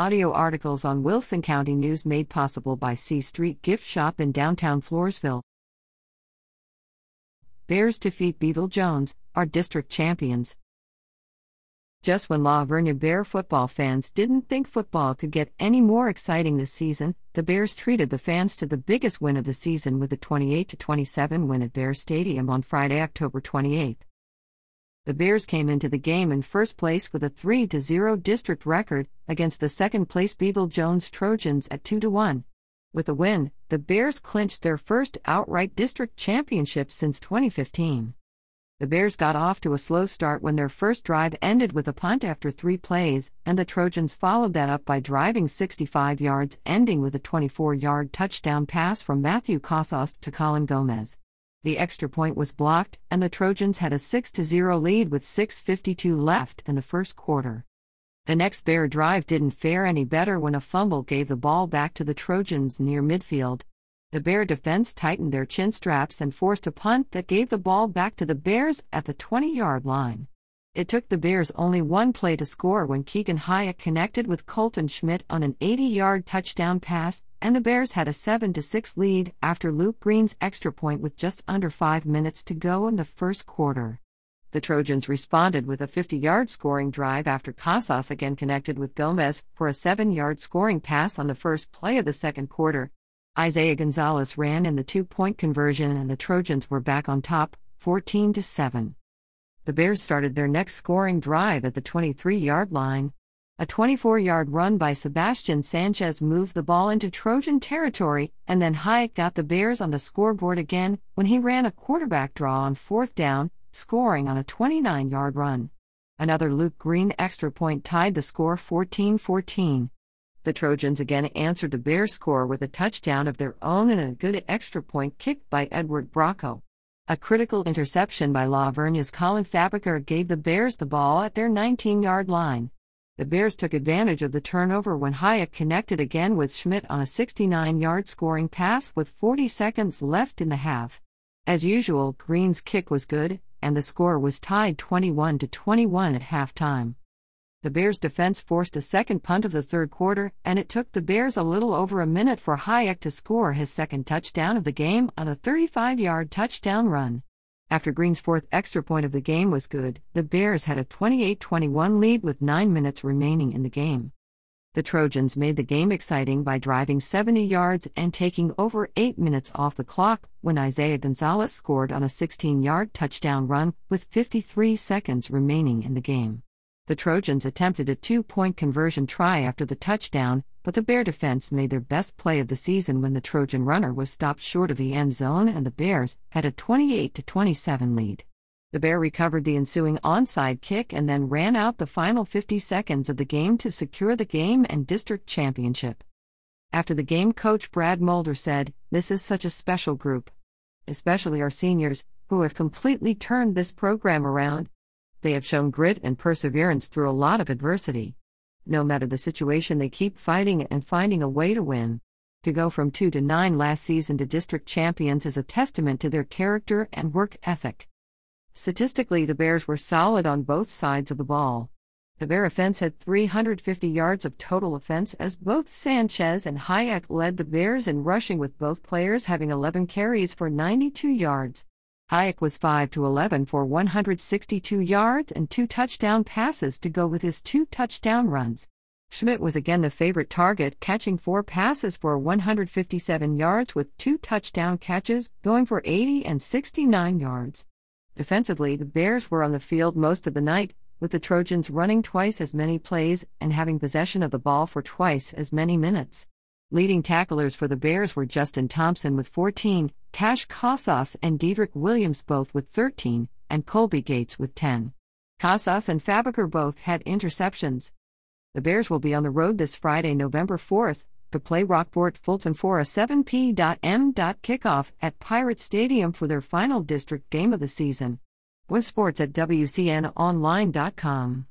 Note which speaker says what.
Speaker 1: audio articles on Wilson County News made possible by C Street Gift Shop in downtown Floresville. Bears defeat Beeville Jones, are district champions. Just when La Vernia Bear football fans didn't think football could get any more exciting this season, the Bears treated the fans to the biggest win of the season with a 28 27 win at Bear Stadium on Friday, October 28. The Bears came into the game in first place with a 3 0 district record against the second place Beeville Jones Trojans at 2 1. With the win, the Bears clinched their first outright district championship since 2015. The Bears got off to a slow start when their first drive ended with a punt after three plays, and the Trojans followed that up by driving 65 yards, ending with a 24 yard touchdown pass from Matthew Casas to Colin Gomez. The extra point was blocked, and the Trojans had a 6 0 lead with 6.52 left in the first quarter. The next Bear drive didn't fare any better when a fumble gave the ball back to the Trojans near midfield, the Bear defense tightened their chin straps and forced a punt that gave the ball back to the Bears at the 20 yard line. It took the Bears only one play to score when Keegan Hayek connected with Colton Schmidt on an 80 yard touchdown pass, and the Bears had a 7 6 lead after Luke Green's extra point with just under five minutes to go in the first quarter. The Trojans responded with a 50 yard scoring drive after Casas again connected with Gomez for a 7 yard scoring pass on the first play of the second quarter, Isaiah Gonzalez ran in the two point conversion and the Trojans were back on top, 14 7. The Bears started their next scoring drive at the 23 yard line. A 24 yard run by Sebastian Sanchez moved the ball into Trojan territory, and then Hayek got the Bears on the scoreboard again when he ran a quarterback draw on fourth down, scoring on a 29 yard run. Another Luke Green extra point tied the score 14 14. The Trojans again answered the Bears' score with a touchdown of their own and a good extra point kicked by Edward Bracco. A critical interception by La Vernia's Colin Fabriker gave the Bears the ball at their 19 yard line. The Bears took advantage of the turnover when Hayek connected again with Schmidt on a 69 yard scoring pass with 40 seconds left in the half. As usual, Green's kick was good, and the score was tied 21 21 at halftime. The Bears' defense forced a second punt of the third quarter, and it took the Bears a little over a minute for Hayek to score his second touchdown of the game on a 35 yard touchdown run. After Green's fourth extra point of the game was good, the Bears had a 28 21 lead with 9 minutes remaining in the game. The Trojans made the game exciting by driving 70 yards and taking over 8 minutes off the clock when Isaiah Gonzalez scored on a 16 yard touchdown run with 53 seconds remaining in the game. The Trojans attempted a two point conversion try after the touchdown, but the Bear defense made their best play of the season when the Trojan runner was stopped short of the end zone and the Bears had a 28 27 lead. The Bear recovered the ensuing onside kick and then ran out the final 50 seconds of the game to secure the game and district championship. After the game, coach Brad Mulder said, This is such a special group. Especially our seniors, who have completely turned this program around they have shown grit and perseverance through a lot of adversity. No matter the situation, they keep fighting and finding a way to win. To go from 2 to 9 last season to district champions is a testament to their character and work ethic. Statistically, the Bears were solid on both sides of the ball. The Bear offense had 350 yards of total offense as both Sanchez and Hayek led the Bears in rushing with both players having 11 carries for 92 yards. Hayek was 5 to 11 for 162 yards and two touchdown passes to go with his two touchdown runs. Schmidt was again the favorite target, catching four passes for 157 yards with two touchdown catches, going for 80 and 69 yards. Defensively, the Bears were on the field most of the night, with the Trojans running twice as many plays and having possession of the ball for twice as many minutes. Leading tacklers for the Bears were Justin Thompson with 14, Cash Casas and Diedrich Williams both with 13, and Colby Gates with 10. Casas and Fabriker both had interceptions. The Bears will be on the road this Friday, November 4th, to play Rockport Fulton for a 7p.m. kickoff at Pirate Stadium for their final district game of the season. Win sports at WCNOnline.com.